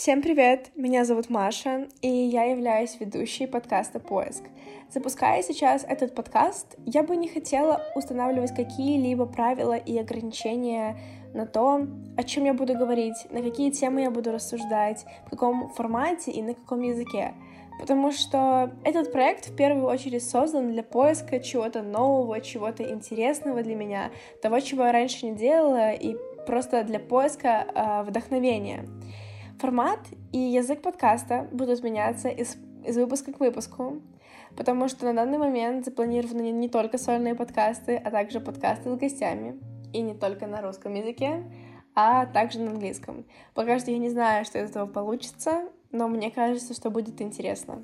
Всем привет! Меня зовут Маша, и я являюсь ведущей подкаста «Поиск». Запуская сейчас этот подкаст, я бы не хотела устанавливать какие-либо правила и ограничения на то, о чем я буду говорить, на какие темы я буду рассуждать, в каком формате и на каком языке. Потому что этот проект в первую очередь создан для поиска чего-то нового, чего-то интересного для меня, того, чего я раньше не делала, и просто для поиска э, вдохновения. Формат и язык подкаста будут меняться из, из выпуска к выпуску, потому что на данный момент запланированы не только сольные подкасты, а также подкасты с гостями, и не только на русском языке, а также на английском. Пока что я не знаю, что из этого получится, но мне кажется, что будет интересно.